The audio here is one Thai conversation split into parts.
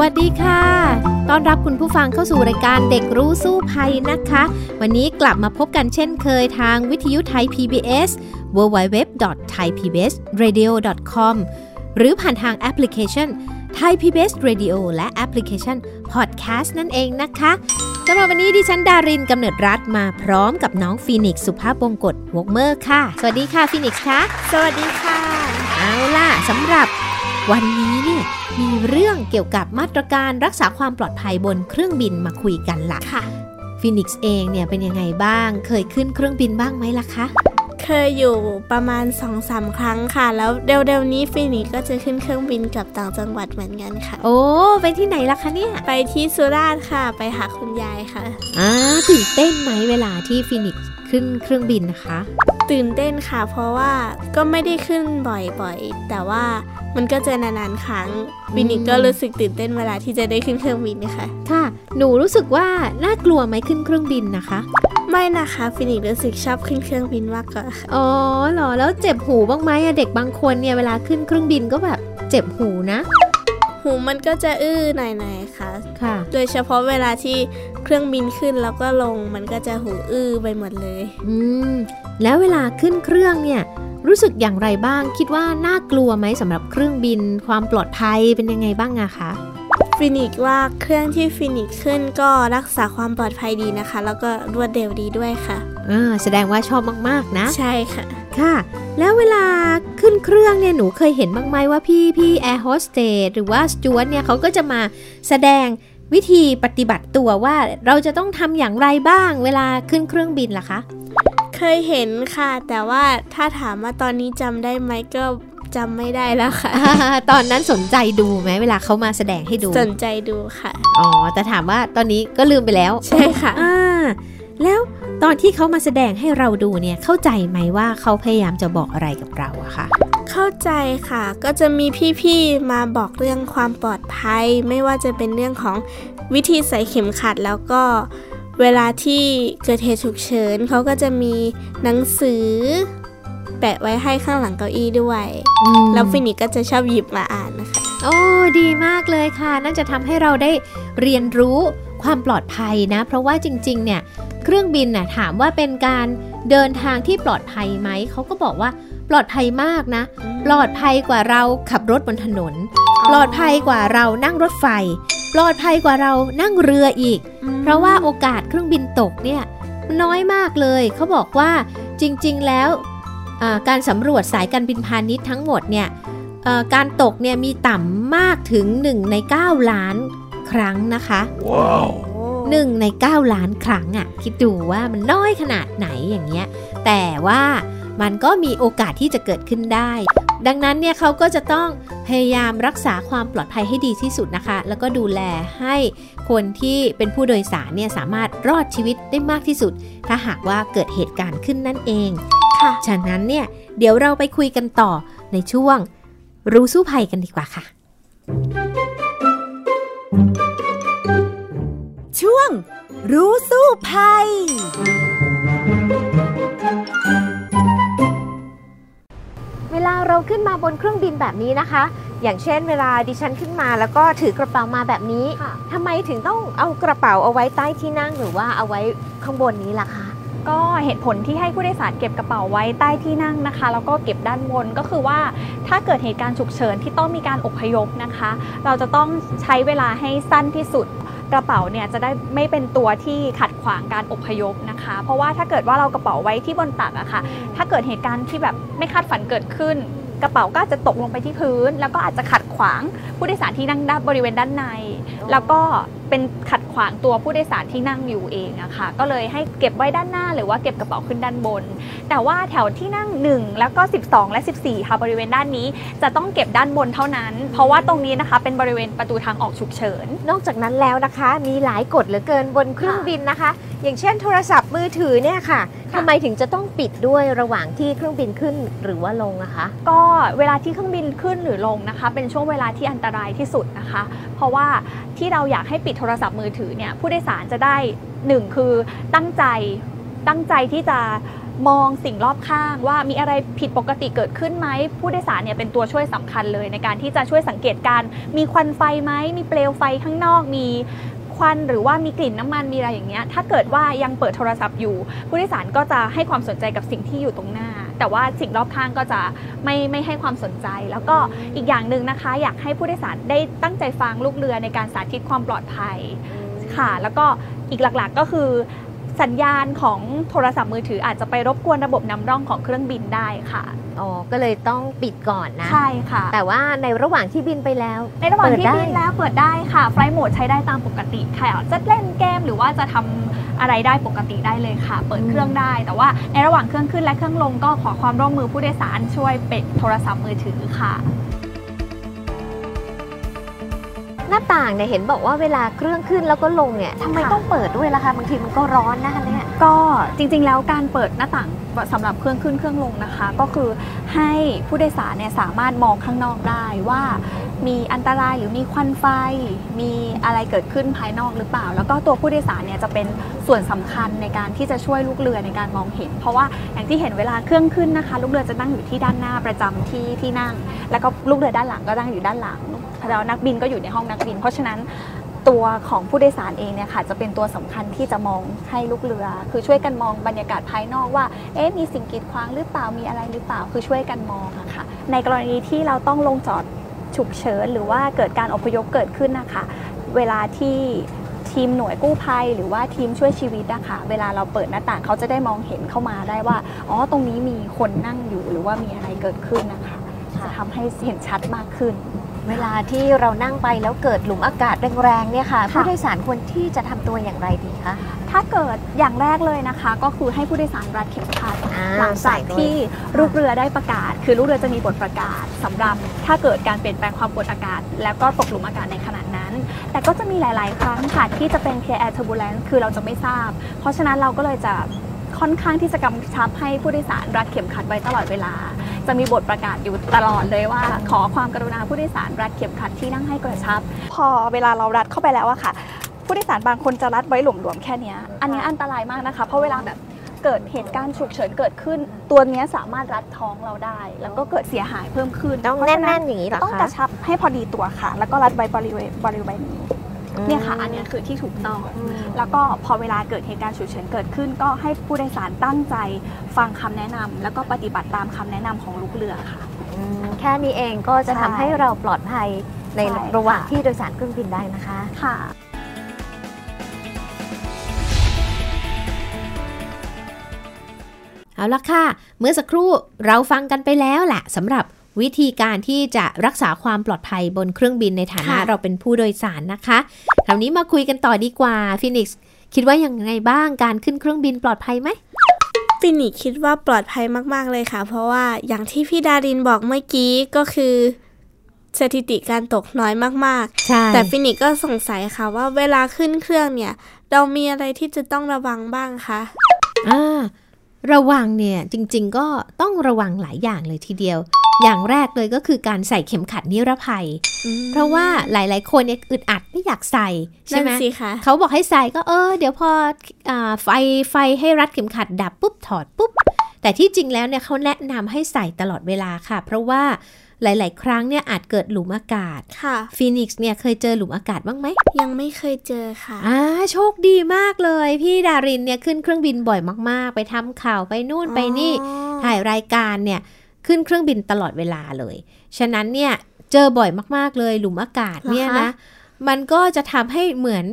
วัสดีค่ะ ต้อนรับคุณผู้ฟังเข้าสู่รายการเด็กรู้สู้ภัยนะคะ วันนี้กลับมาพบกันเช่นเคยทางวิทยุไทย PBS www.thaipbsradio.com หรือผ่านทางแอปพลิเคชัน Thai PBS Radio และแอปพลิเคชัน Podcast นั่นเองนะคะสำหรับวันนี้ดิฉันดารินกำเนิดรัฐมาพร้อมกับน้องฟีนิกซ์สุภาพบงกตวกเมอร์ค่ะ สวัสดีค่ะฟีนิกซ์คะสวัสดีค่ะ เอาล่ะสำหรับ วันนี้เนี่ยมีเรื่องเกี่ยวกับมาตรการรักษาความปลอดภัยบนเครื่องบินมาคุยกันละค่ะฟินิกซ์เองเนี่ยเป็นยังไงบ้าง เคยขึ้นเครื่องบินบ้างไหมล่ะคะเคยอยู่ประมาณ2อสาครั้งค่ะ แล้วเร็วๆนี้ฟินิกก็จะขึ้นเครื่องบินกลับต่างจังหวัดเหมือนกันค่ะ โอ้ไปที่ไหนล่ะคะเนี่ย ไปที่สุราษฎร์ค่ะ ไปหาคุณยายค่ะอ่าตื่นเต้นไหมเวลาที่ฟินิกซ์ ขึ้นเครื่องบินนะคะ ตื่นเต้นค่ะ เพราะว่าก็ไม่ได้ขึ้นบ่อยๆ แต่ว่ามันก็จะนานๆครั้งฟินิกก็รู้สึกตื่นเต้นเวลาที่จะได้ขึ้นเครื่องบินค่ะค่ะ หนูรู้สึกว่าน่ากลัวไหมขึ้นเครื่องบินนะคะ ไม่นะคะฟินิกรู้สึกชอบขึ้นเครื่องบินมากกว่าค่ะอ๋อเหรอแล้วเจ็บหูบ้างไหมอะเด็กบางคนเนี่ยเวลาขึ้นเครื่องบินก็แบบเจ็บหูนะ หูมันก็จะอื้อหน่อยๆค่ะค่ะ โดยเฉพาะเวลาที่เครื่องบินขึ้นแล้วก็ลงมันก็จะหูอื้อไปหมดเลย อืม แล้วเวลาขึ้นเครื่องเนี่ย รู้สึกอย่างไรบ้าง คิดว่าน่ากลัวไหมสำหรับเครื่องบิน ความปลอดภัยเป็นยังไงบ้างอะคะฟินิกว่าเครื่องที่ฟินิกขึ้นก็รักษาความปลอดภัยดีนะคะ แล้วก็รวดเร็วดีด้วยค่ะ อ่าแสดงว่าชอบมากๆนะ ใช่ค่ะ ค่ะ แล้วเวลาขึ้นเครื่องเนี่ยหนูเคยเห็นบ้างไหมว่าพี่พี่แอร์โฮสเตสหรือว่าสจ๊วตเนี่ยเขาก็จะมาแสดงวิธีปฏิบัติตัวว่าเราจะต้องทำอย่างไรบ้าง เวลาขึ้นเครื่องบินล่ะคะ เคยเห็นค่ะ แต่ว่าถ้าถามว่าตอนนี้จำได้ไหมก็จำไม่ได้แล้วค่ะ ตอนนั้นสนใจดูไหมเวลาเขามาแสดงให้ดู สนใจดูค่ะ อ๋อ แต่ถามว่าตอนนี้ก็ลืมไปแล้ว ใช่ค่ะ อ่า แล้ว ตอนที่เขามาแสดงให้เราดูเนี่ยเข้าใจไหมว่าเขาพยายามจะบอกอะไรกับเราอะคะเข้าใจค่ะ ก็จะมีพี่ๆมาบอกเรื่องความปลอดภัย ไม่ว่าจะเป็นเรื่องของวิธีใส่เข็มขัดแล้วก็เวลาที่เกิดเหตุฉุกเฉินเขาก็จะมีหนังสือ แปะไว้ให้ข้างหลังเก้าอี้ด้วยอืมแล้วฟินิกก็จะชอบหยิบมาอ่านนะคะ โอ้ดีมากเลยค่ะ น่าจะทำให้เราได้เรียนรู้ความปลอดภัยนะ เพราะว่าจริง ๆ เนี่ย เครื่องบินน่ะถามว่าเป็นการเดินทางที่ปลอดภัยไหม เขาก็บอกว่าปลอดภัยมากนะ ปลอดภัยกว่าเราขับรถบนถนน ปลอดภัยกว่าเรานั่งรถไฟ ปลอดภัยกว่าเรานั่งเรืออีก เพราะว่าโอกาสเครื่องบินตกเนี่ยมันน้อยมากเลย เขาบอกว่าจริง ๆ แล้วอ่าการสำรวจสายการบินพาณิชย์ทั้งหมดเนี่ยเอ่อการตกเนี่ยมีต่ำมากถึง 1 ใน 9 ล้านครั้งนะคะ 1 ใน 9 ล้านครั้งอะ่ะ คิดดูว่ามันน้อยขนาดไหนอย่างเงี้ย แต่ว่ามันก็มีโอกาสที่จะเกิดขึ้นได้ ดังนั้นเนี่ยเขาก็จะต้องพยายามรักษาความปลอดภัยให้ดีที่สุดนะคะ แล้วก็ดูแลให้คนที่เป็นผู้โดยสารเนี่ยสามารถรอดชีวิตได้มากที่สุด ถ้าหากว่าเกิดเหตุการณ์ขึ้นนั่นเอง ค่ะ ฉะนั้นเนี่ยเดี๋ยวเราไปคุยกันต่อในช่วงรู้สู้ภัยกันดีกว่าค่ะ รู้สู้ภัย เวลาเราขึ้นมาบนเครื่องบินแบบนี้นะคะ อย่างเช่น เวลาดิฉันขึ้นมาแล้วก็ถือกระเป๋ามาแบบนี้ค่ะทำไมถึงต้องเอากระเป๋าเอาไว้ใต้ที่นั่งหรือว่าเอาไว้ข้างบนนี้ล่ะคะก็เหตุผลที่ให้ผู้โดยสารเก็บกระเป๋าไว้ใต้ที่นั่งนะคะ แล้วก็เก็บด้านบนก็คือว่าถ้าเกิดเหตุการณ์ฉุกเฉินที่ต้องมีการอพยพนะคะ เราจะต้องใช้เวลาให้สั้นที่สุด กระเป๋าเนี่ยจะได้ไม่เป็นตัวที่ขัดขวางการอพยพนะคะ เพราะว่าถ้าเกิดว่าเรากระเป๋าไว้ที่บนตักอะค่ะ ถ้าเกิดเหตุการณ์ที่แบบไม่คาดฝันเกิดขึ้น กระเป๋าก็อาจจะตกลงไปที่พื้น แล้วก็อาจจะขัดขวางผู้โดยสารที่นั่งด้านบริเวณด้านใน แล้วก็ เป็นขัดขวางตัวผู้โดยสารที่นั่งอยู่เองอะค่ะก็เลยให้เก็บไว้ด้านหน้าหรือว่าเก็บกระเป๋าขึ้นด้านบน แต่ว่าแถวที่นั่ง 1 แล้วก็ 12 และ 14 ค่ะบริเวณด้านนี้จะต้องเก็บด้านบนเท่านั้น เพราะว่าตรงนี้นะคะเป็นบริเวณประตูทางออกฉุกเฉิน นอกจากนั้นแล้วนะคะ มีหลายกฎเหลือเกินบนเครื่องบินนะคะอย่างเช่น โทรศัพท์มือถือเนี่ยค่ะทำไมถึงจะต้องปิดด้วยระหว่างที่เครื่องบินขึ้นหรือว่าลงนะคะ ก็เวลาที่เครื่องบินขึ้นหรือลงนะคะ เป็นช่วงเวลาที่อันตรายที่สุดนะคะ เพราะว่าที่เราอยากให้ปิดโทรศัพท์มือถือเนี่ยผู้โดยสารจะได้หนึ่งคือตั้งใจตั้งใจที่จะมองสิ่งรอบข้างว่ามีอะไรผิดปกติเกิดขึ้นไหมผู้โดยสารเนี่ยเป็นตัวช่วยสำคัญเลยในการที่จะช่วยสังเกตการณ์มีควันไฟไหมมีเปลวไฟข้างนอกมี ควันหรือว่ามีกลิ่นน้ำมันมีอะไรอย่างเงี้ยถ้าเกิดว่ายังเปิดโทรศัพท์อยู่ ผู้โดยสารก็จะให้ความสนใจกับสิ่งที่อยู่ตรงหน้า แต่ว่าสิ่งรอบข้างก็จะไม่ไม่ให้ความสนใจ แล้วก็อีกอย่างหนึ่งนะคะ อยากให้ผู้โดยสารได้ตั้งใจฟังลูกเรือในการสาธิตความปลอดภัยค่ะ แล้วก็อีกหลักๆก็คือสัญญาณของโทรศัพท์มือถืออาจจะไปรบกวนระบบนำร่องของเครื่องบินได้ค่ะ อ๋อก็เลยต้องปิดก่อนนะ ใช่ค่ะ แต่ว่าในระหว่างที่บินไปแล้ว ในระหว่างที่เปิดได้บินแล้วเปิดได้ค่ะ ไฟล์โหมดใช้ได้ตามปกติค่ะจะเล่นเกมหรือว่าจะทำอะไรได้ปกติได้เลยค่ะ เปิดเครื่องได้ แต่ว่าในระหว่างเครื่องขึ้นและเครื่องลงก็ขอความร่วมมือผู้โดยสารช่วยปิดโทรศัพท์มือถือค่ะห น้าต่างเนี่ยเห็นบอกว่าเวลาเครื่องขึ้นแล้วก็ลงเนี่ยทำไมค่ะต้องเปิดด้วยล่ะคะบางทีมันก็ร้อนนะคะเนี่ยก็จริงๆแล้วการเปิดหน้าต่างสำหรับเครื่องขึ้นเครื่องลงนะคะ ก็คือให้ผู้โดยสารเนี่ยสามารถมองข้างนอกได้ว่า มีอันตรายหรือมีควันไฟ มีอะไรเกิดขึ้นภายนอกหรือเปล่า แล้วก็ตัวผู้โดยสารเนี่ยจะเป็นส่วนสำคัญในการที่จะช่วยลูกเรือในการมองเห็น เพราะว่าอย่างที่เห็นเวลาเครื่องขึ้นนะคะ ลูกเรือจะนั่งอยู่ที่ด้านหน้าประจำที่ที่นั่ง แล้วก็ลูกเรือด้านหลังก็นั่งอยู่ด้านหลัง แล้วนักบินก็อยู่ในห้องนักบิน เพราะฉะนั้นตัวของผู้โดยสารเองเนี่ยค่ะจะเป็นตัวสำคัญที่จะมองให้ลูกเรือ คือช่วยกันมองบรรยากาศภายนอกว่าเอ๊ะมีสิ่งกีดขวางหรือเปล่ามีอะไรหรือเปล่าคือช่วยกันมองอะค่ะ ในกรณีที่เราต้องลงจอดฉุกเฉินหรือว่าเกิดการอพยพเกิดขึ้นนะคะ เวลาที่ทีมหน่วยกู้ภัยหรือว่าทีมช่วยชีวิตนะคะเวลาเราเปิดหน้าต่างเขาจะได้มองเห็นเข้ามาได้ว่าอ๋อตรงนี้มีคนนั่งอยู่หรือว่ามีอะไรเกิดขึ้นนะคะจะทำให้เห็นชัดมากขึ้น เวลาที่เรานั่งไปแล้วเกิดหลุมอากาศแรงๆเนี่ยค่ะค่ะผู้โดยสารควรที่จะทำตัวอย่างไรดีคะถ้าเกิดอย่างแรกเลยนะคะ ก็คือให้ผู้โดยสารรัดเข็มขัดอ่าหลังจากที่ลูกเรือได้ประกาศ คือลูกเรือจะมีบทประกาศสำหรับถ้าเกิดการเปลี่ยนแปลงความกดอากาศ แล้วก็ตกหลุมอากาศในขณะนั้น แต่ก็จะมีหลาย ๆ ครั้งค่ะที่จะเป็น clear air turbulence คือเราจะไม่ทราบ เพราะฉะนั้นเราก็เลยจะค่อนข้างที่จะกำชับให้ผู้โดยสารรัดเข็มขัดไว้ตลอดเวลา จะมีบทประกาศอยู่ตลอดเลยว่า ขอความกรุณาผู้โดยสารรัดเข็มขัดที่นั่งให้กระชับ พอเวลาเรารัดเข้าไปแล้วอะค่ะ ผู้โดยสารบางคนจะรัดไว้หลวมๆแค่เนี้ยอันเนี้ยอันตรายมากนะคะ เพราะเวลาแบบเกิดเหตุการณ์ฉุกเฉินเกิดขึ้น ตัวเนี้ยสามารถรัดท้องเราได้ แล้วก็เกิดเสียหายเพิ่มขึ้นต้องเพราะแน่ฉะนๆอย่างนี้เหรอต้องกคะระชับให้พอดีตัวค่ะ แล้วก็รัดไว้บริเวณบริเวณนี้อืม เนี่ยค่ะ อันเนี้ยคือที่ถูกต้องอืมแล้วก็พอเวลาเกิดเหตุการณ์ฉุกเฉินเกิดขึ้น ก็ให้ผู้โดยสารตั้งใจฟังคำแนะนำแล้วก็ปฏิบัติตามคำแนะนำของลูกเรือค่ะอืมแค่นี้เองก็จะใช่ทำให้เราปลอดภัยในใช่ระหว่างค่ะที่โดยสารเครื่องบินได้นะคะค่ะเอาละค่ะ เมื่อสักครู่เราฟังกันไปแล้วแหละสำหรับ วิธีการที่จะรักษาความปลอดภัยบนเครื่องบินในฐานะค่ะเราเป็นผู้โดยสารนะคะคราวนี้มาคุยกันต่อดีกว่าฟินิกซ์คิดว่ายังไงบ้างการขึ้นเครื่องบินปลอดภัยไหมฟินิกคิดว่าปลอดภัยมาก ๆ เลยค่ะ เพราะว่าอย่างที่พี่ดารินบอกเมื่อกี้ก็คือสถิติการตกน้อยมากใช่ๆแต่ฟินิกก็สงสัยค่ะว่าเวลาขึ้นเครื่องเนี่ย เรามีอะไรที่จะต้องระวังบ้างคะ อ่า ระวังเนี่ยจริงๆก็ต้องระวังหลายอย่างเลยทีเดียว อย่างแรกเลยก็คือการใส่เข็มขัดนิรภัย เพราะว่าหลายๆคนเนี่ยอึดอัดไม่อยากใส่ใช่นั่นไหมสิคะเขาบอกให้ใส่ก็เออเดี๋ยวพออาไฟไฟให้รัดเข็มขัดดับปุ๊บถอดปุ๊บแต่ที่จริงแล้วเนี่ยเขาแนะนำให้ใส่ตลอดเวลาค่ะ เพราะว่า หลาย ๆ ครั้งเนี่ยอาจเกิดหลุมอากาศค่ะฟีนิกซ์เนี่ยเคยเจอหลุมอากาศบ้างไหมยังไม่เคยเจอค่ะอ่าโชคดีมากเลย พี่ดารินเนี่ยขึ้นเครื่องบินบ่อยมาก ๆ ไปทำข่าวไปนู่นไปนี่อ๋อถ่ายรายการเนี่ยขึ้นเครื่องบินตลอดเวลาเลย ฉะนั้นเนี่ยเจอบ่อยมาก ๆ เลยหลุมอากาศเนี่ยนะ มันก็จะทำให้เหมือน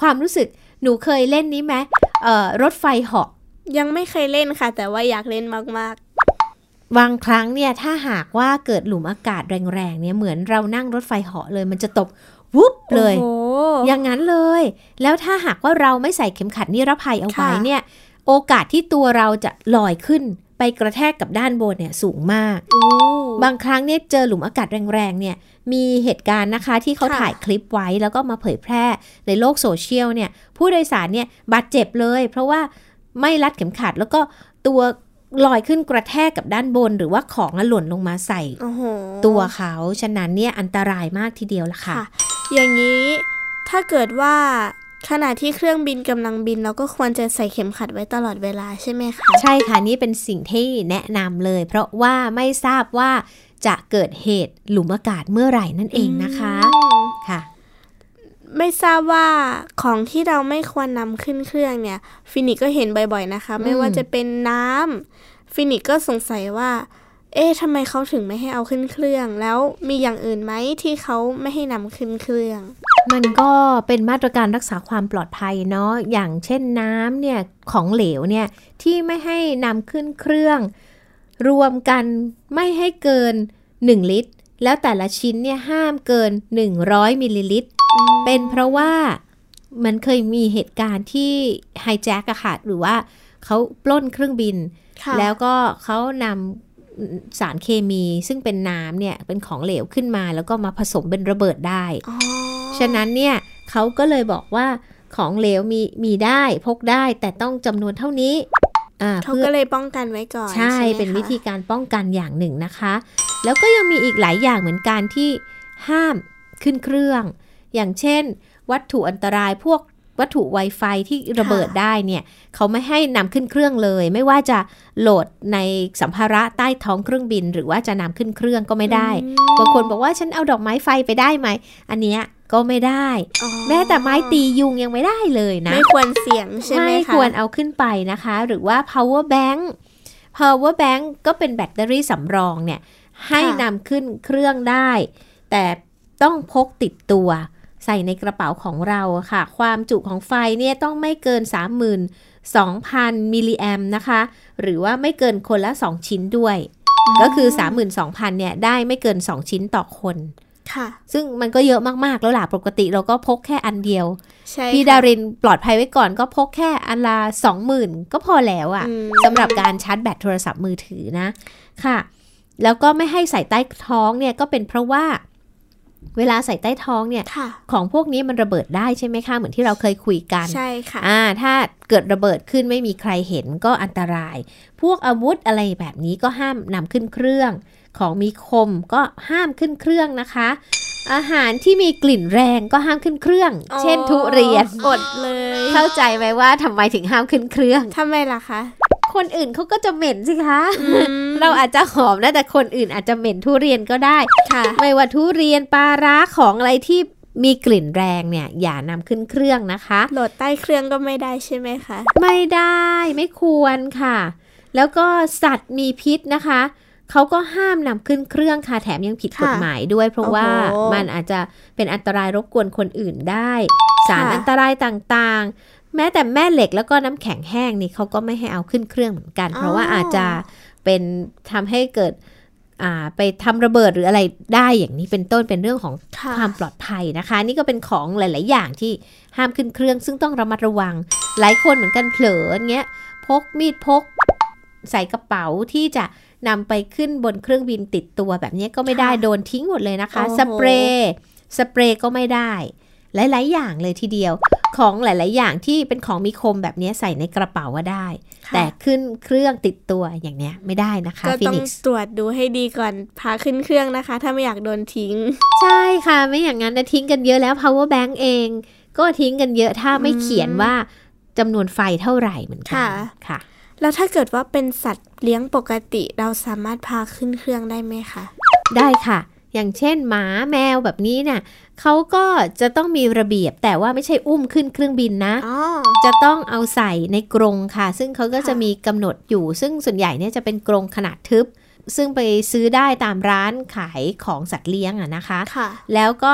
ความรู้สึกหนูเคยเล่นนี้ไหมเอ่อรถไฟเหาะยังไม่เคยเล่นค่ะ แต่ว่าอยากเล่นมาก บางครั้งเนี่ยถ้าหากว่าเกิดหลุมอากาศแรงๆเนี่ยเหมือนเรานั่งรถไฟเหาะเลยมันจะตบวุบเลยโอ้โหอย่างนั้นเลย แล้วถ้าหากว่าเราไม่ใส่เข็มขัดนิรภัยเอาไว้ค่ะเนี่ย โอกาสที่ตัวเราจะลอยขึ้นไปกระแทกกับด้านบนเนี่ยสูงมากโอ้บางครั้งเนี่ยเจอหลุมอากาศแรงๆเนี่ย มีเหตุการณ์นะคะที่เขาค่ะถ่ายคลิปไว้แล้วก็มาเผยแพร่ในโลกโซเชียลเนี่ย ผู้โดยสารเนี่ยบาดเจ็บเลย เพราะว่าไม่รัดเข็มขัดแล้วก็ตัว ลอยขึ้นกระแทกกับด้านบน หรือว่าของอะหล่นลงมาใส่โอ้โหตัวเขาฉะนั้นเนี่ยอันตรายมากทีเดียวละค่ะค่ะอย่างนี้ถ้าเกิดว่าขณะที่เครื่องบินกำลังบินเราก็ควรจะใส่เข็มขัดไว้ตลอดเวลาใช่ไหมคะ ใช่ค่ะ นี่เป็นสิ่งที่แนะนำเลย เพราะว่าไม่ทราบว่าจะเกิดเหตุหลุมอากาศเมื่อไหร่นั่นเองนะคะอืมค่ะ ไม่ทราบว่าของที่เราไม่ควรนำขึ้นเครื่องเนี่ย ฟินิกก็เห็นบ่อยๆนะคะ ไม่ว่าจะเป็นน้ำฟินิกก็สงสัยว่า เอ๊ะทำไมเขาถึงไม่ให้เอาขึ้นเครื่อง แล้วมีอย่างอื่นไหมที่เขาไม่ให้นำขึ้นเครื่อง มันก็เป็นมาตรการรักษาความปลอดภัยเนาะอย่างเช่นน้ำเนี่ยของเหลวเนี่ยที่ไม่ให้นำขึ้นเครื่อง รวมกันไม่ให้เกิน 1 ลิตร แล้วแต่ละชิ้นเนี่ยห้ามเกิน 100มิลลิลิตร เป็นเพราะว่ามันเคยมีเหตุการณ์ที่ไฮแจ็คอะค่ะหรือว่าเขาปล้นเครื่องบินค่ะแล้วก็เขานำสารเคมีซึ่งเป็นน้ำเนี่ย เป็นของเหลวขึ้นมาแล้วก็มาผสมเป็นระเบิดได้อ๋อฉะนั้นเนี่ยเขาก็เลยบอกว่าของเหลวมีมีได้พกได้แต่ต้องจำนวนเท่านี้อ่าเขาเพื่อก็เลยป้องกันไว้ก่อน ใช่ไหมเป็นวิคะธีการป้องกันอย่างหนึ่งนะคะ แล้วก็ยังมีอีกหลายอย่างเหมือนกันที่ห้ามขึ้นเครื่อง อย่างเช่น วัตถุอันตรายพวกวัตถุ Wi-Fi ที่ระเบิดได้เนี่ยเขาไม่ให้นำขึ้นเครื่องเลย ไม่ว่าจะโหลดในสัมภาระใต้ท้องเครื่องบิน หรือว่าจะนำขึ้นเครื่องก็ไม่ได้บางคนบอกว่าฉันเอาดอกไม้ไฟไปได้ไหม อันเนี้ยก็ไม่ได้อ๋อแม้แต่ไม้ตียุงยังไม่ได้เลยนะ ไม่ควรเสี่ยงใช่ไหมไม่คะควรเอาขึ้นไปนะคะ หรือว่า power bank power bank ก็เป็นแบตเตอรี่สำรองเนี่ยให้นำขึ้นเครื่องได้ แต่ต้องพกติดตัว ใส่ในกระเป๋าของเราอะค่ะ ความจุของไฟเนี่ยต้องไม่เกิน 32,000 มิลลิแอมนะคะ หรือว่าไม่เกินคนละ 2 ชิ้นด้วย ก็คือ 32,000 เนี่ย ได้ไม่เกิน 2 ชิ้นต่อคนค่ะ ซึ่งมันก็เยอะมาก ๆ แล้วล่ะ ปกติเราก็พกแค่อันเดียวใช่พี่ค่ะดารินปลอดภัยไว้ก่อนก็พกแค่อันละ20,000ก็พอแล้วอะอืมสำหรับการชาร์จแบตโทรศัพท์มือถือนะ ค่ะ แล้วก็ไม่ให้ใส่ใต้ท้องเนี่ยก็เป็นเพราะว่า เวลาใส่ใต้ท้องเนี่ยค่ะของพวกนี้มันระเบิดได้ใช่ไหมคะเหมือนที่เราเคยคุยกันใช่ค่ะอ่าถ้าเกิดระเบิดขึ้นไม่มีใครเห็นก็อันตราย พวกอาวุธอะไรแบบนี้ก็ห้ามนำขึ้นเครื่อง ของมีคมก็ห้ามขึ้นเครื่องนะคะ อาหารที่มีกลิ่นแรงก็ห้ามขึ้นเครื่องอ๋อเช่นทุเรียนอดเลย เข้าใจไหมว่าทำไมถึงห้ามขึ้นเครื่องทำไมล่ะคะ คนอื่นเขาก็จะเหม็นสิคะอืมเราอาจจะหอมนะแต่คนอื่นอาจจะเหม็นทุเรียนก็ได้ค่ะไม่ว่าทุเรียนปลาร้าของอะไรที่มีกลิ่นแรงเนี่ย อย่านำขึ้นเครื่องนะคะ โหลดใต้เครื่องก็ไม่ได้ใช่ไหมคะ ไม่ได้ไม่ควรค่ะ แล้วก็สัตว์มีพิษนะคะเขาก็ห้ามนำขึ้นเครื่องค่ะแถมยังผิดค่ะกฎหมายด้วย เพราะว่าโอ้โหมันอาจจะเป็นอันตรายรบกวนคนอื่นได้ สารค่ะอันตรายต่างๆ แม้แต่แม่เหล็กแล้วก็น้ำแข็งแห้งนี่เขาก็ไม่ให้เอาขึ้นเครื่องเหมือนกัน เพราะว่าอาจจะเป็นทำให้เกิดอ่าไปทำระเบิดหรืออะไรได้อย่างนี้เป็นต้นเป็นเรื่องของค่ะความปลอดภัยนะคะ นี่ก็เป็นของหลาย ๆ อย่างที่ห้ามขึ้นเครื่อง ซึ่งต้องระมัดระวัง หลายคนเหมือนกันเผลออย่างเงี้ยพกมีดพกใส่กระเป๋าที่จะนำไปขึ้นบนเครื่องบินติดตัวแบบนี้ก็ไม่ได้ค่ะโดนทิ้งหมดเลยนะคะโอ้โหสเปรย์สเปรย์ก็ไม่ได้ หลาย ๆ อย่างเลยทีเดียว ของหลาย ๆ อย่างที่เป็นของมีคมแบบนี้ใส่ในกระเป๋าว่าได้ค่ะแต่ขึ้นเครื่องติดตัวอย่างเนี้ยไม่ได้นะคะก็ฟิต้องนิกซ์ตรวจดูให้ดีก่อนพาขึ้นเครื่องนะคะ ถ้าไม่อยากโดนทิ้ง ใช่ค่ะ ไม่อย่างนั้นนะทิ้งกันเยอะแล้ว power bank เอง ก็ทิ้งกันเยอะถ้าไม่อืมเขียนว่าจำนวนไฟเท่าไหร่เหมือนกัค่ะค่ะแล้วถ้าเกิดว่าเป็นสัตว์เลี้ยงปกติเราสามารถพาขึ้นเครื่องได้ไหมคะ ได้ค่ะ อย่างเช่นหมาแมวแบบนี้เนี่ยเขาก็จะต้องมีระเบียบแต่ว่าไม่ใช่อุ้มขึ้นเครื่องบินนะอ๋อจะต้องเอาใส่ในกรงค่ะ ซึ่งเขาก็ค่ะจะมีกำหนดอยู่ ซึ่งส่วนใหญ่เนี่ยจะเป็นกรงขนาดทึบ ซึ่งไปซื้อได้ตามร้านขายของสัตว์เลี้ยงอะนะคะค่ะแล้วก็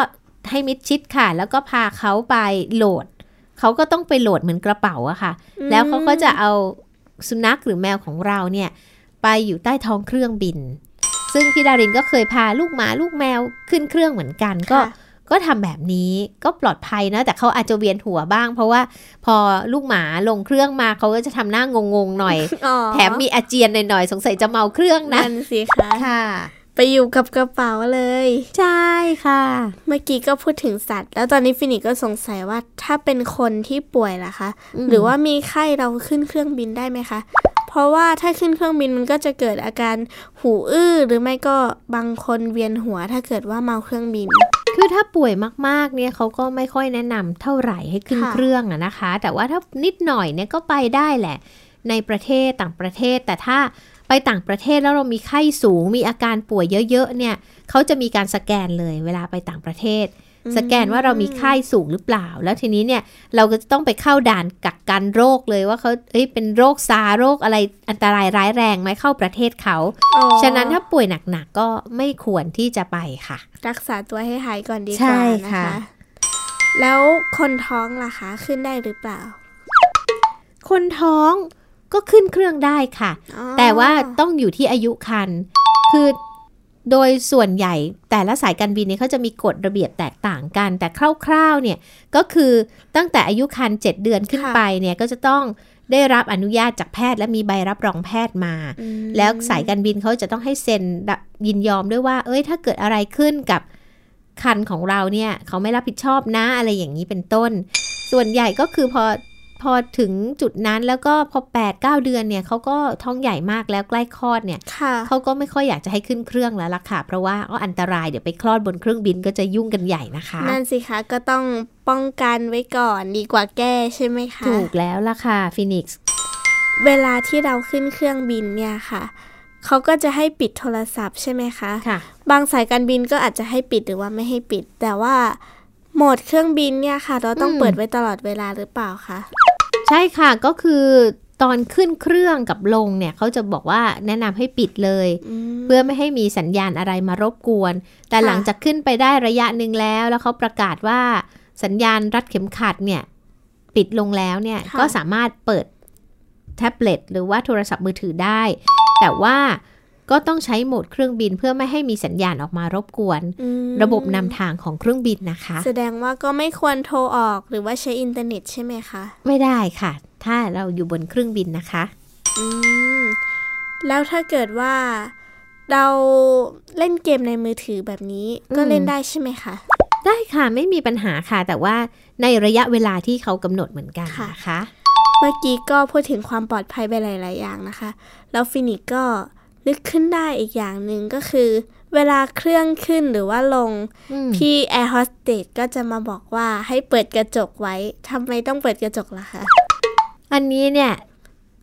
ให้มิดชิดค่ะ แล้วก็พาเขาไปโหลด เขาก็ต้องไปโหลดเหมือนกระเป๋าอะค่ะอืมแล้วเขาก็จะเอาสุนัขหรือแมวของเราเนี่ย ไปอยู่ใต้ท้องเครื่องบิน ซึ่งพี่ดารินก็เคยพาลูกหมาลูกแมวขึ้นเครื่องเหมือนกันก็ค่ะก็ทำแบบนี้ก็ปลอดภัยนะ แต่เขาอาจจะเวียนหัวบ้าง เพราะว่าพอลูกหมาลงเครื่องมาเขาก็จะทำหน้างงๆหน่อยอ๋อแถมมีอาเจียนหน่อยๆสงสัยจะเมาเครื่องนะนั่นสิคะค่ะไปอยู่กับกระเป๋าเลย ใช่ค่ะ เมื่อกี้ก็พูดถึงสัตว์ แล้วตอนนี้ฟินิกก็สงสัยว่าถ้าเป็นคนที่ป่วยล่ะคะอืมหรือว่ามีไข้เราขึ้นเครื่องบินได้ไหมคะ เพราะว่าถ้าขึ้นเครื่องบินมันก็จะเกิดอาการหูอื้อ หรือไม่ก็บางคนเวียนหัวถ้าเกิดว่าเมาเครื่องบิน คือถ้าป่วยมากๆเนี่ยเขาก็ไม่ค่อยแนะนำเท่าไหร่ให้ขึ้นเครื่องอะนะคะ แต่ว่าถ้านิดหน่อยเนี่ยก็ไปได้แหละ ในประเทศต่างประเทศแต่ถ้าไปต่างประเทศแล้วเรามีไข้สูงมีอาการป่วยเยอะๆเนี่ยเขาจะมีการสแกนเลยเวลาไปต่างประเทศ สแกนว่าเรามีไข้สูงหรือเปล่า แล้วทีนี้เนี่ยเราก็จะต้องไปเข้าด่านกักกันโรคเลยว่าเขาเอ้ยเป็นโรคซาร์โรคอะไรอันตรายร้ายแรงไหมเข้าประเทศเขาอ๋อฉะนั้นถ้าป่วยหนักๆก็ไม่ควรที่จะไปค่ะ รักษาตัวให้หายก่อนดีกใช่ว่านะค่ะคะ แล้วคนท้องล่ะคะ ขึ้นได้หรือเปล่า คนท้องก็ขึ้นเครื่องได้ค่ะอ๋อแต่ว่าต้องอยู่ที่อายุคันคือ โดยส่วนใหญ่แต่ละสายการบินเนี่ยเขาจะมีกฎระเบียบแตกต่างกัน แต่คร่าวๆเนี่ยก็คือตั้งแต่อายุคัน7เดือนขึ้นไปเนี่ยก็จะต้องได้รับอนุญาตจากแพทย์และมีใบรับรองแพทย์มา แล้วสายการบินเขาจะต้องให้เซ็นยินยอมด้วยว่า เอ้ยถ้าเกิดอะไรขึ้นกับคันของเราเนี่ยเขาไม่รับผิดชอบนะอะไรอย่างนี้เป็นต้น ส่วนใหญ่ก็คือพอ พอถึงจุดนั้นแล้วก็พอ8 9เดือนเนี่ยเขาก็ท้องใหญ่มากแล้วใกล้คลอดเนี่ยค่ะเขาก็ไม่ค่อยอยากจะให้ขึ้นเครื่องแล้วล่ะค่ะ เพราะว่าก็อันตรายเดี๋ยวไปคลอดบนเครื่องบินก็จะยุ่งกันใหญ่นะคะ นั่นสิคะก็ต้องป้องกันไว้ก่อนดีกว่าแก้ใช่ไหมคะถูกแล้วล่ะค่ะฟินิกซ์เวลาที่เราขึ้นเครื่องบินเนี่ยค่ะเขาก็จะให้ปิดโทรศัพท์ใช่ไหมคะค่ะ บางสายการบินก็อาจจะให้ปิดหรือว่าไม่ให้ปิด แต่ว่าโหมดเครื่องบินเนี่ยค่ะ เราต้องอืมเปิดไว้ตลอดเวลาหรือเปล่าคะ ใช่ค่ะก็คือตอนขึ้นเครื่องกับลงเนี่ยเขาจะบอกว่าแนะนำให้ปิดเลยมเพื่อไม่ให้มีสัญญาณอะไรมารบกวน แต่ค่ะหลังจากขึ้นไปได้ระยะหนึ่งแล้ว แล้วเขาประกาศว่าสัญญาณรัดเข็มขัดเนี่ยปิดลงแล้วเนี่ยค่ะก็สามารถเปิดแท็บเล็ตหรือว่าโทรศัพท์มือถือได้ แต่ว่า ก็ต้องใช้โหมดเครื่องบินเพื่อไม่ให้มีสัญญาณออกมารบกวนอืมระบบนำทางของเครื่องบินนะคะ แสดงว่าก็ไม่ควรโทรออกหรือว่าใช้อินเทอร์เน็ตใช่ไหมคะ ไม่ได้ค่ะ ถ้าเราอยู่บนเครื่องบินนะคะอืมแล้วถ้าเกิดว่าเราเล่นเกมในมือถือแบบนี้ก็อืมเล่นได้ใช่ไหมคะ ได้ค่ะไม่มีปัญหาค่ะ แต่ว่าในระยะเวลาที่เขากำหนดเหมือนกันค่ะนะคะ เมื่อกี้ก็พูดถึงความปลอดภัยไปหลาย ๆ อย่างนะคะ แล้วฟินิกก็ นึกขึ้นได้อีกอย่างหนึ่งก็คือ เวลาเครื่องขึ้นหรือว่าลงอืมพี่แอร์โฮสเตสก็จะมาบอกว่าให้เปิดกระจกไว้ทำไมต้องเปิดกระจกล่ะคะอันนี้เนี่ย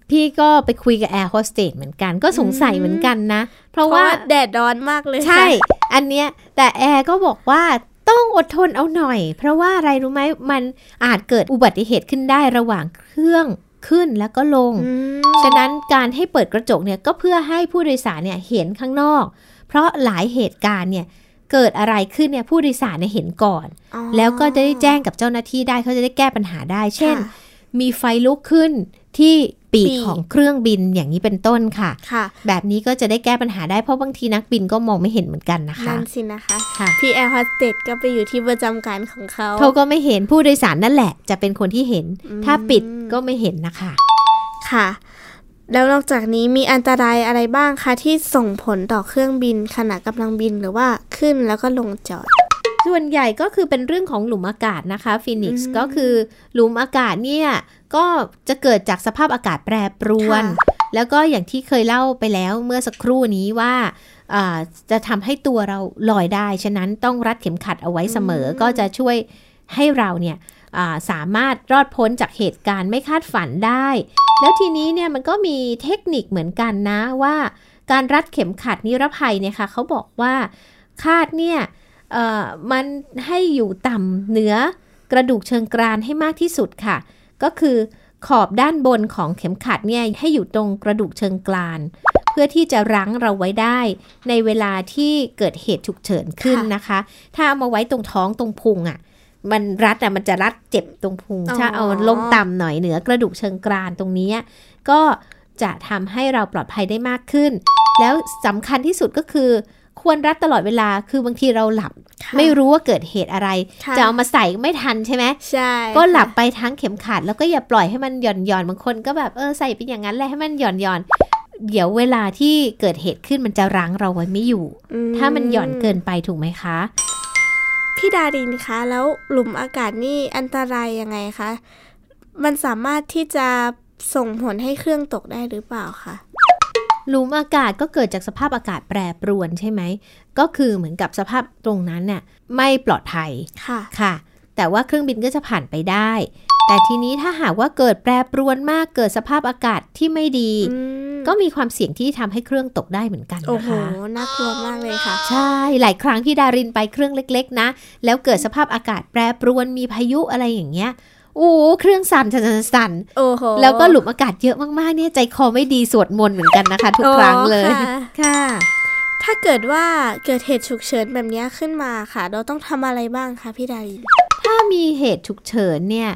พี่ก็ไปคุยกับแอร์โฮสเตสเหมือนกันก็สงสัยเหมือนกันนะ เพเพราะราะว่าว่าแดดร้อนมากเลยใช่ค่ะอันเนี้ยแต่แอร์ก็บอกว่าต้องอดทนเอาหน่อย เพราะว่าอะไรรู้ไหมมันอาจเกิดอุบัติเหตุขึ้นได้ระหว่างเครื่อง ขึ้นแล้วก็ลงอืมฉะนั้นการให้เปิดกระจกเนี่ยก็เพื่อให้ผู้โดยสารเนี่ยเห็นข้างนอก เพราะหลายเหตุการณ์เนี่ยเกิดอะไรขึ้นเนี่ยผู้โดยสารเนี่ยเห็นก่อนอ๋อแล้วก็จะได้แจ้งกับเจ้าหน้าที่ได้เขาจะได้แก้ปัญหาได้ เช่นค่ะ มีไฟลุกขึ้นที่ปีกปีกของเครื่องบินอย่างนี้เป็นต้นค่ะค่ะ แบบนี้ก็จะได้แก้ปัญหาได้เพราะบางทีนักบินก็มองไม่เห็นเหมือนกันนะคะนั่นสินะคะค่ะพี่แอร์โฮสเตสก็ไปอยู่ที่ประจำการของเขาเขาก็ไม่เห็นผู้โดยสารนั่นแหละ จะเป็นคนที่เห็นอืมถ้าปิดก็ไม่เห็นนะคะค่ะ แล้วนอกจากนี้มีอันตรายอะไรบ้างคะที่ส่งผลต่อเครื่องบินขณะกำลังบินหรือว่าขึ้นแล้วก็ลงจอด ส่วนใหญ่ก็คือเป็นเรื่องของหลุมอากาศนะคะฟินิกอืซ์มก็คือหลุมอากาศเนี่ยก็จะเกิดจากสภาพอากาศแปรปรวนค่ะแล้วก็อย่างที่เคยเล่าไปแล้วเมื่อสักครู่นี้ว่าอ่าจะทำให้ตัวเราลอยได้ ฉะนั้นต้องรัดเข็มขัดเอาไว้เสมอ ก็จะช่วยให้เราเนี่ยอ่าสามารถรอดพ้นจากเหตุการณ์ไม่คาดฝันได้ แล้วทีนี้เนี่ยมันก็มีเทคนิคเหมือนกันนะว่า การรัดเข็มขัดนิรภัยเนี่ยค่ะเขาบอกว่าคาดเนี่ยเอ่อ มันให้อยู่ต่ำเหนือกระดูกเชิงกรานให้มากที่สุดค่ะ ก็คือขอบด้านบนของเข็มขัดเนี่ยให้อยู่ตรงกระดูกเชิงกราน เพื่อที่จะรั้งเราไว้ได้ ในเวลาที่เกิดเหตุฉุกเฉินขึ้นค่ะนะคะ ถ้าเอามาไว้ตรงท้องตรงพุงอะ่ะมันรัดอะมันจะรัดเจ็บตรงพุงอ๋อถ้าเอาลงต่ำหน่อยเหนือกระดูกเชิงกรานตรงเนี้ยก็จะทำให้เราปลอดภัยได้มากขึ้น แล้วสำคัญที่สุดก็คือ ควรรัดตลอดเวลา คือบางทีเราหลับค่ะไม่รู้ว่าเกิดเหตุอะไรค่ะจะเอามาใส่ไม่ทันใช่ไหมใช่ ก็หลับค่ะไปทั้งเข็มขัด แล้วก็อย่าปล่อยให้มันหย่อนหย่อนบางคนก็แบบเออใส่เป็นอย่างนั้นแหละให้มันหย่อนหย่อนเดี๋ยวเวลาที่เกิดเหตุขึ้นมันจะรั้งเราไว้ไม่อยู่อืถ้ามันหย่อนเกินไปถูกไหมคะ พี่ดารินคะ แล้วหลุมอากาศนี่อันตรายยังไงคะ มันสามารถที่จะส่งผลให้เครื่องตกได้หรือเปล่าคะ หลุมอากาศก็เกิดจากสภาพอากาศแปรปรวนใช่ไหม ก็คือเหมือนกับสภาพตรงนั้นน่ะไม่ปลอดภัยค่ะค่ะ แต่ว่าเครื่องบินก็จะผ่านไปได้ แต่ทีนี้ถ้าหากว่าเกิดแปรปรวนมากเกิดสภาพอากาศที่ไม่ดีอืมก็มีความเสี่ยงที่ทำให้เครื่องตกได้เหมือนกันโอ้นะโหคะน่ากลัวมากเลยค่ะ ใช่หลายครั้งที่ดารินไปเครื่องเล็ก ๆ นะ แล้วเกิดสภาพอากาศแปรปรวนมีพายุอะไรอย่างเงี้ยโอ้เครื่องสั่นสั่นสั่นสั่นโอ้โหแล้วก็หลุมอากาศเยอะมากๆเนี่ยใจคอไม่ดีสวดมนต์เหมือนกันนะคะ ทุกครั้งเลยโอ้ค่ะค่ะ ถ้าเกิดว่าเกิดเหตุฉุกเฉินแบบนี้ขึ้นมาค่ะ เราต้องทำอะไรบ้างคะพี่ดารินถ้ามีเหตุฉุกเฉินเนี่ย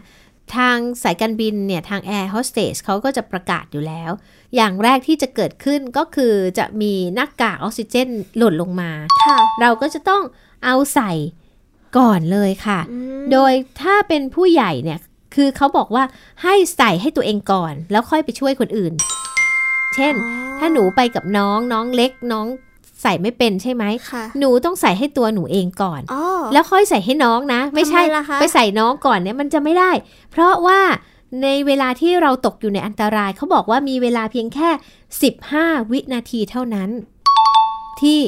ทางสายการบินเนี่ย ทางแอร์โฮสเตสเขาก็จะประกาศอยู่แล้ว อย่างแรกที่จะเกิดขึ้นก็คือจะมีหน้ากากออกซิเจนหล่นลงมาค่ะเราก็จะต้องเอาใส่ก่อนเลยค่ะอืมโดยถ้าเป็นผู้ใหญ่เนี่ย คือเขาบอกว่าให้ใส่ให้ตัวเองก่อน แล้วค่อยไปช่วยคนอื่น เช่นอ๋อถ้าหนูไปกับน้องน้องเล็กน้องใส่ไม่เป็นใช่ไหมค่ะหนูต้องใส่ให้ตัวหนูเองก่อนอ๋อแล้วค่อยใส่ให้น้องนะ ไม่ใช่ทำไมล่ะคะไปใส่น้องก่อนเนี่ยมันจะไม่ได้ เพราะว่าในเวลาที่เราตกอยู่ในอันตราย เขาบอกว่ามีเวลาเพียงแค่ 15 วินาทีเท่านั้น ที่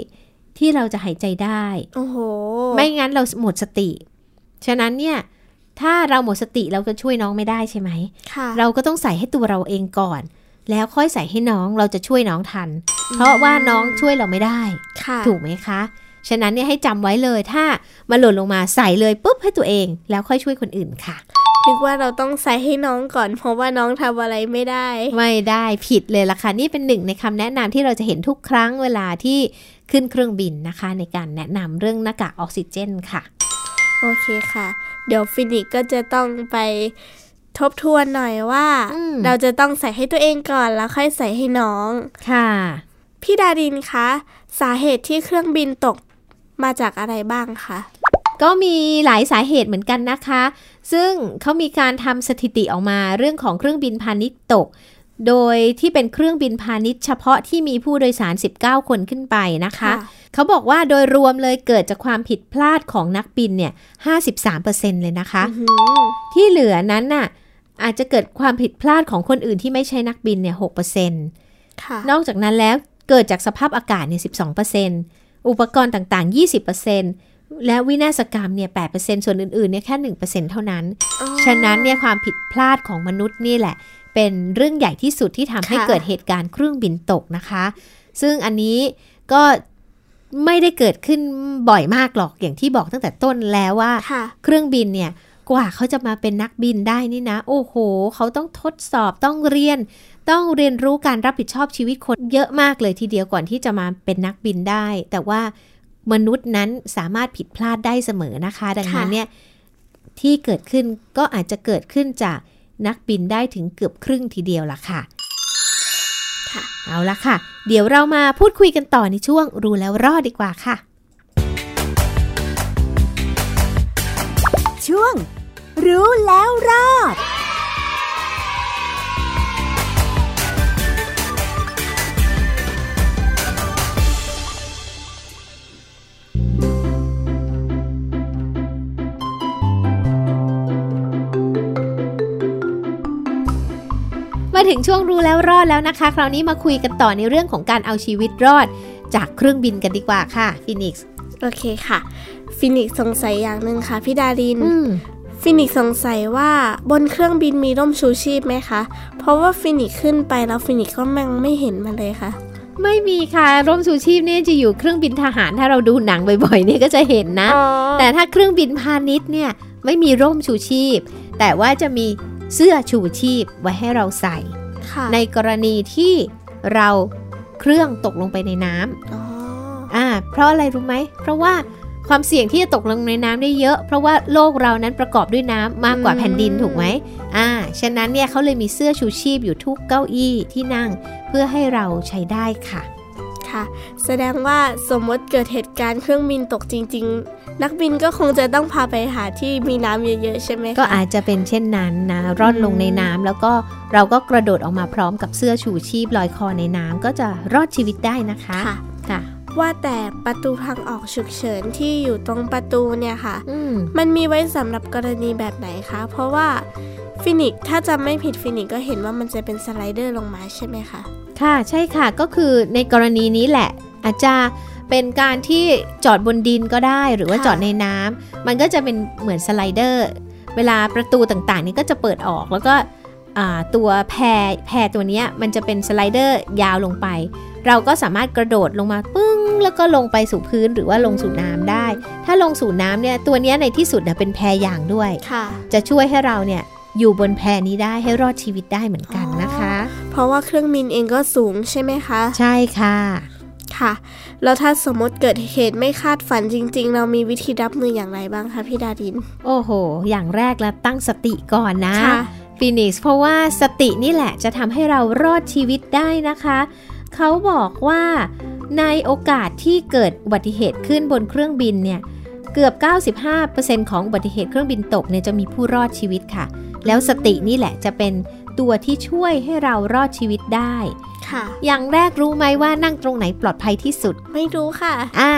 ที่เราจะหายใจได้ โอ้โห ไม่งั้นเราหมดสติ ฉะนั้นเนี่ย ถ้าเราหมดสติเราก็ช่วยน้องไม่ได้ใช่ไหมค่ะเราก็ต้องใส่ให้ตัวเราเองก่อน แล้วค่อยใส่ให้น้องเราจะช่วยน้องทัน เพราะว่าน้องช่วยเราไม่ได้ค่ะถูกไหมคะ ฉะนั้นเนี่ยให้จำไว้เลยถ้ามาหล่นลงมาใส่เลยปุ๊บให้ตัวเอง แล้วค่อยช่วยคนอื่นค่ะนึกว่าเราต้องใส่ให้น้องก่อน เพราะว่าน้องทำอะไรไม่ได้ ไม่ได้ผิดเลยล่ะค่ะ นี่เป็นหนึ่งในคำแนะนำที่เราจะเห็นทุกครั้งเวลาที่ขึ้นเครื่องบินนะคะ ในการแนะนำเรื่องหน้ากากออกซิเจนค่ะ โอเคค่ะ เดี๋ยวฟินิกก็จะต้องไปทบทวนหน่อยว่าอืมเราจะต้องใส่ให้ตัวเองก่อนแล้วค่อยใส่ให้น้อง ค่ะ พี่ดารินคะ สาเหตุที่เครื่องบินตกมาจากอะไรบ้างคะ ก็มีหลายสาเหตุเหมือนกันนะคะ ซึ่งเขามีการทำสถิติออกมาเรื่องของเครื่องบินพาณิชย์ตก โดยที่เป็นเครื่องบินพาณิชย์เฉพาะที่มีผู้โดยสาร 19 คนขึ้นไปนะคะ เขาบอกว่าโดยรวมเลยเกิดจากความผิดพลาดของนักบินเนี่ย53%เลยนะคะอื้อหือที่เหลือนั้นน่ะอาจจะเกิดความผิดพลาดของคนอื่นที่ไม่ใช่นักบินเนี่ย6%ค่ะนอกจากนั้นแล้วเกิดจากสภาพอากาศเนี่ย12%อุปกรณ์ต่างๆ20%และวินาศกรรมเนี่ย8%ส่วนอื่นๆเนี่ยแค่1%เท่านั้นอ๋อฉะนั้นเนี่ยความผิดพลาดของมนุษย์นี่แหละ เป็นเรื่องใหญ่ที่สุดที่ทำให้ค่ะเกิดเหตุการณ์เครื่องบินตกนะคะ ซึ่งอันนี้ก็ ไม่ได้เกิดขึ้นบ่อยมากหรอกอย่างที่บอกตั้งแต่ต้นแล้วว่าค่ะเครื่องบินเนี่ยกว่าเขาจะมาเป็นนักบินได้นี่นะ โอ้โห เขาต้องทดสอบต้องเรียน ต้องเรียนรู้การรับผิดชอบชีวิตคนเยอะมากเลยทีเดียวก่อนที่จะมาเป็นนักบินได้ แต่ว่ามนุษย์นั้นสามารถผิดพลาดได้เสมอนะคะ ดังนั้นค่ะเนี่ยที่เกิดขึ้นก็อาจจะเกิดขึ้นจากนักบินได้ถึงเกือบครึ่งทีเดียวล่ะค่ะ ค่ะ เอาละค่ะ เดี๋ยวเรามาพูดคุยกันต่อในช่วงรู้แล้วรอดดีกว่าค่ะ ช่วง รู้แล้วรอด มาถึงช่วงรู้แล้วรอดแล้วนะคะ คราวนี้มาคุยกันต่อในเรื่องของการเอาชีวิตรอด จากเครื่องบินกันดีกว่าค่ะฟินิกซ์โอเคค่ะฟินิกซ์สงสัยอย่างหนึ่งค่ะพี่ดารินอืมฟินิกซ์สงสัยว่าบนเครื่องบินมีร่มชูชีพไหมคะ เพราะว่าฟินิกซ์ขึ้นไปแล้วฟินิกซ์ก็แม่งไม่เห็นมันเลยค่ะ ไม่มีค่ะ ร่มชูชีพเนี่ยจะอยู่เครื่องบินทหารถ้าเราดูหนังบ่อยๆเนี่ยก็จะเห็นนะ แต่ถ้าเครื่องบินพาณิชย์เนี่ยไม่มีร่มชูชีพ แต่ว่าจะมี เสื้อชูชีพไว้ให้เราใส่ค่ะในกรณีที่เราเครื่องตกลงไปในน้ำอ๋ออ่าเพราะอะไรรู้ไหม เพราะว่าความเสี่ยงที่จะตกลงในน้ำได้เยอะ เพราะว่าโลกเรานั้นประกอบด้วยน้ำมากกว่าแผ่นดินถูกไหมอ่า ฉะนั้นเนี่ยเขาเลยมีเสื้อชูชีพอยู่ทุกเก้าอี้ที่นั่ง เพื่อให้เราใช้ได้ค่ะ ค่ะค่ะ แสดงว่าสมมติเกิดเหตุการณ์เครื่องบินตกจริง ๆ นักบินก็คงจะต้องพาไปหาที่มีน้ำเยอะๆใช่ไหมคะก็อาจจะเป็นเช่นนั้นนะร่อนลงในน้ำแล้วก็เราก็กระโดดออกมาพร้อมกับเสื้อชูชีพลอยคอในน้ำก็จะรอดชีวิตได้นะคะค่ะค่ะว่าแต่ประตูทางออกฉุกเฉินที่อยู่ตรงประตูเนี่ยค่ะอืมมันมีไว้สำหรับกรณีแบบไหนคะ เพราะว่าฟินิกซ์ถ้าจำไม่ผิดฟินิกซ์ก็เห็นว่ามันจะเป็นสไลเดอร์ลงมาใช่ไหมคะ ค่ะใช่ค่ะก็คือในกรณีนี้แหละ อาจจะเป็นการที่จอดบนดินก็ได้หรือว่าค่ะจอดในน้ำมันก็จะเป็นเหมือนสไลเดอร์ เวลาประตูต่างๆ นี้ก็จะเปิดออกแล้วก็อ่าตัวแพรแพรตัวเนี้ยมันจะเป็นสไลเดอร์ยาวลงไป เราก็สามารถกระโดดลงมาปึ้ง แล้วก็ลงไปสู่พื้นหรือว่าลงสู่น้ำได้ ถ้าลงสู่น้ำเนี่ยตัวเนี้ยในที่สุดเนี่ยเป็นแพรอย่างด้วยค่ะจะช่วยให้เราเนี่ยอยู่บนแพนี้ได้ให้รอดชีวิตได้เหมือนกันนะคะ เพราะว่าเครื่องบินเองก็สูงใช่ไหมคะ ใช่ค่ะค่ะ แล้วถ้าสมมติเกิดเหตุไม่คาดฝันจริง ๆ เรามีวิธีรับมืออย่างไรบ้างคะพี่ดาริน โอ้โห อย่างแรกเลยตั้งสติก่อนนะค่ะฟินิกซ์เพราะว่าสตินี่แหละจะทำให้เรารอดชีวิตได้นะคะ เขาบอกว่าในโอกาสที่เกิดอุบัติเหตุขึ้นบนเครื่องบินเนี่ยเกือบ 95%ของอุบัติเหตุเครื่องบินตกเนี่ยจะมีผู้รอดชีวิตค่ะ แล้วสตินี่แหละจะเป็น ตัวที่ช่วยให้เรารอดชีวิตได้ค่ะอย่างแรกรู้ไหมว่านั่งตรงไหนปลอดภัยที่สุด ไม่รู้ค่ะ อ่า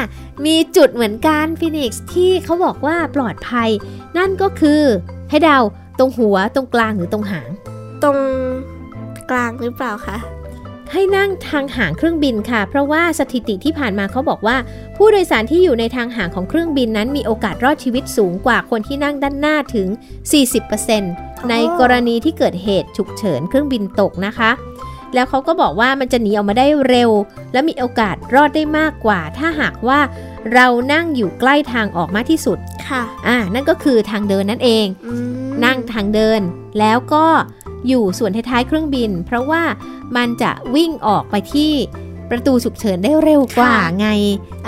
มีจุดเหมือนกันฟินิกซ์ที่เขาบอกว่าปลอดภัย นั่นก็คือ ให้เดาตรงหัวตรงกลางหรือตรงหาง ตรงกลางหรือเปล่าคะให้นั่งทางหางเครื่องบินค่ะ เพราะว่าสถิติที่ผ่านมาเขาบอกว่า ผู้โดยสารที่อยู่ในทางหางของเครื่องบินนั้นมีโอกาสรอดชีวิตสูงกว่าคนที่นั่งด้านหน้าถึง 40% ในกรณีที่เกิดเหตุฉุกเฉินเครื่องบินตกนะคะ แล้วเขาก็บอกว่ามันจะหนีออกมาได้เร็ว และมีโอกาสรอดได้มากกว่า ถ้าหากว่าเรานั่งอยู่ใกล้ทางออกมากที่สุด ค่ะ อ่า นั่นก็คือทางเดินนั่นเองอืมนั่งทางเดิน แล้วก็อยู่ส่วนท้ายๆเครื่องบิน เพราะว่ามันจะวิ่งออกไปที่ประตูฉุกเฉินได้เร็วกว่าไง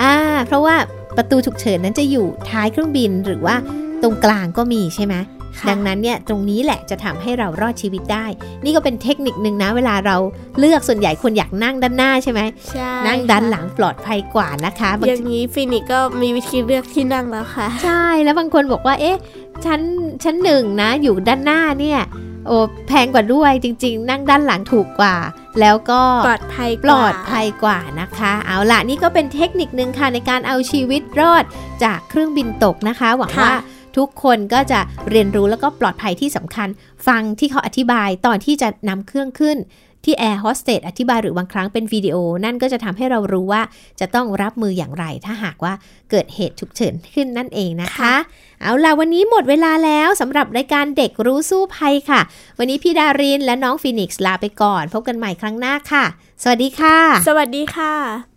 อ่า เพราะว่าประตูฉุกเฉินนั้นจะอยู่ท้ายเครื่องบินหรือว่าตรงกลางก็มีใช่ไหมค่ะ ดังนั้นเนี่ยตรงนี้แหละจะทำให้เรารอดชีวิตได้ นี่ก็เป็นเทคนิคนึงนะ เวลาเราเลือกส่วนใหญ่คนอยากนั่งด้านหน้าใช่ไหมใช่นั่งด้านค่ะหลังปลอดภัยกว่านะคะบางอทีย่างนี้ฟินิกซ์ก็มีวิธีเลือกที่นั่งแล้วค่ะ ใช่แล้วบางคนบอกว่าเอ๊ะชั้นชั้นหนึ่งนะ อยู่ด้านหน้าเนี่ยโอ้แพงกว่าด้วยจริง ๆ นั่งด้านหลังถูกกว่า แล้วก็ปลอดภัยกปลว่าอดภัยกว่านะคะ เอาล่ะนี่ก็เป็นเทคนิคนึงค่ะในการเอาชีวิตรอดจากเครื่องบินตกนะคะ หวังค่ะว่า ทุกคนก็จะเรียนรู้แล้วก็ปลอดภัยที่สำคัญ ฟังที่เขาอธิบายตอนที่จะนำเครื่องขึ้นที่แอร์โฮสเตสอธิบายหรือบางครั้งเป็นวิดีโอ นั่นก็จะทำให้เรารู้ว่าจะต้องรับมืออย่างไร ถ้าหากว่าเกิดเหตุฉุกเฉินขึ้นนั่นเองนะคะค่ะเอาล่ะวันนี้หมดเวลาแล้วสำหรับรายการเด็กรู้สู้ภัยค่ะ วันนี้พี่ดารินและน้องฟินิกซ์ลาไปก่อน พบกันใหม่ครั้งหน้าค่ะ สวัสดีค่ะ สวัสดีค่ะ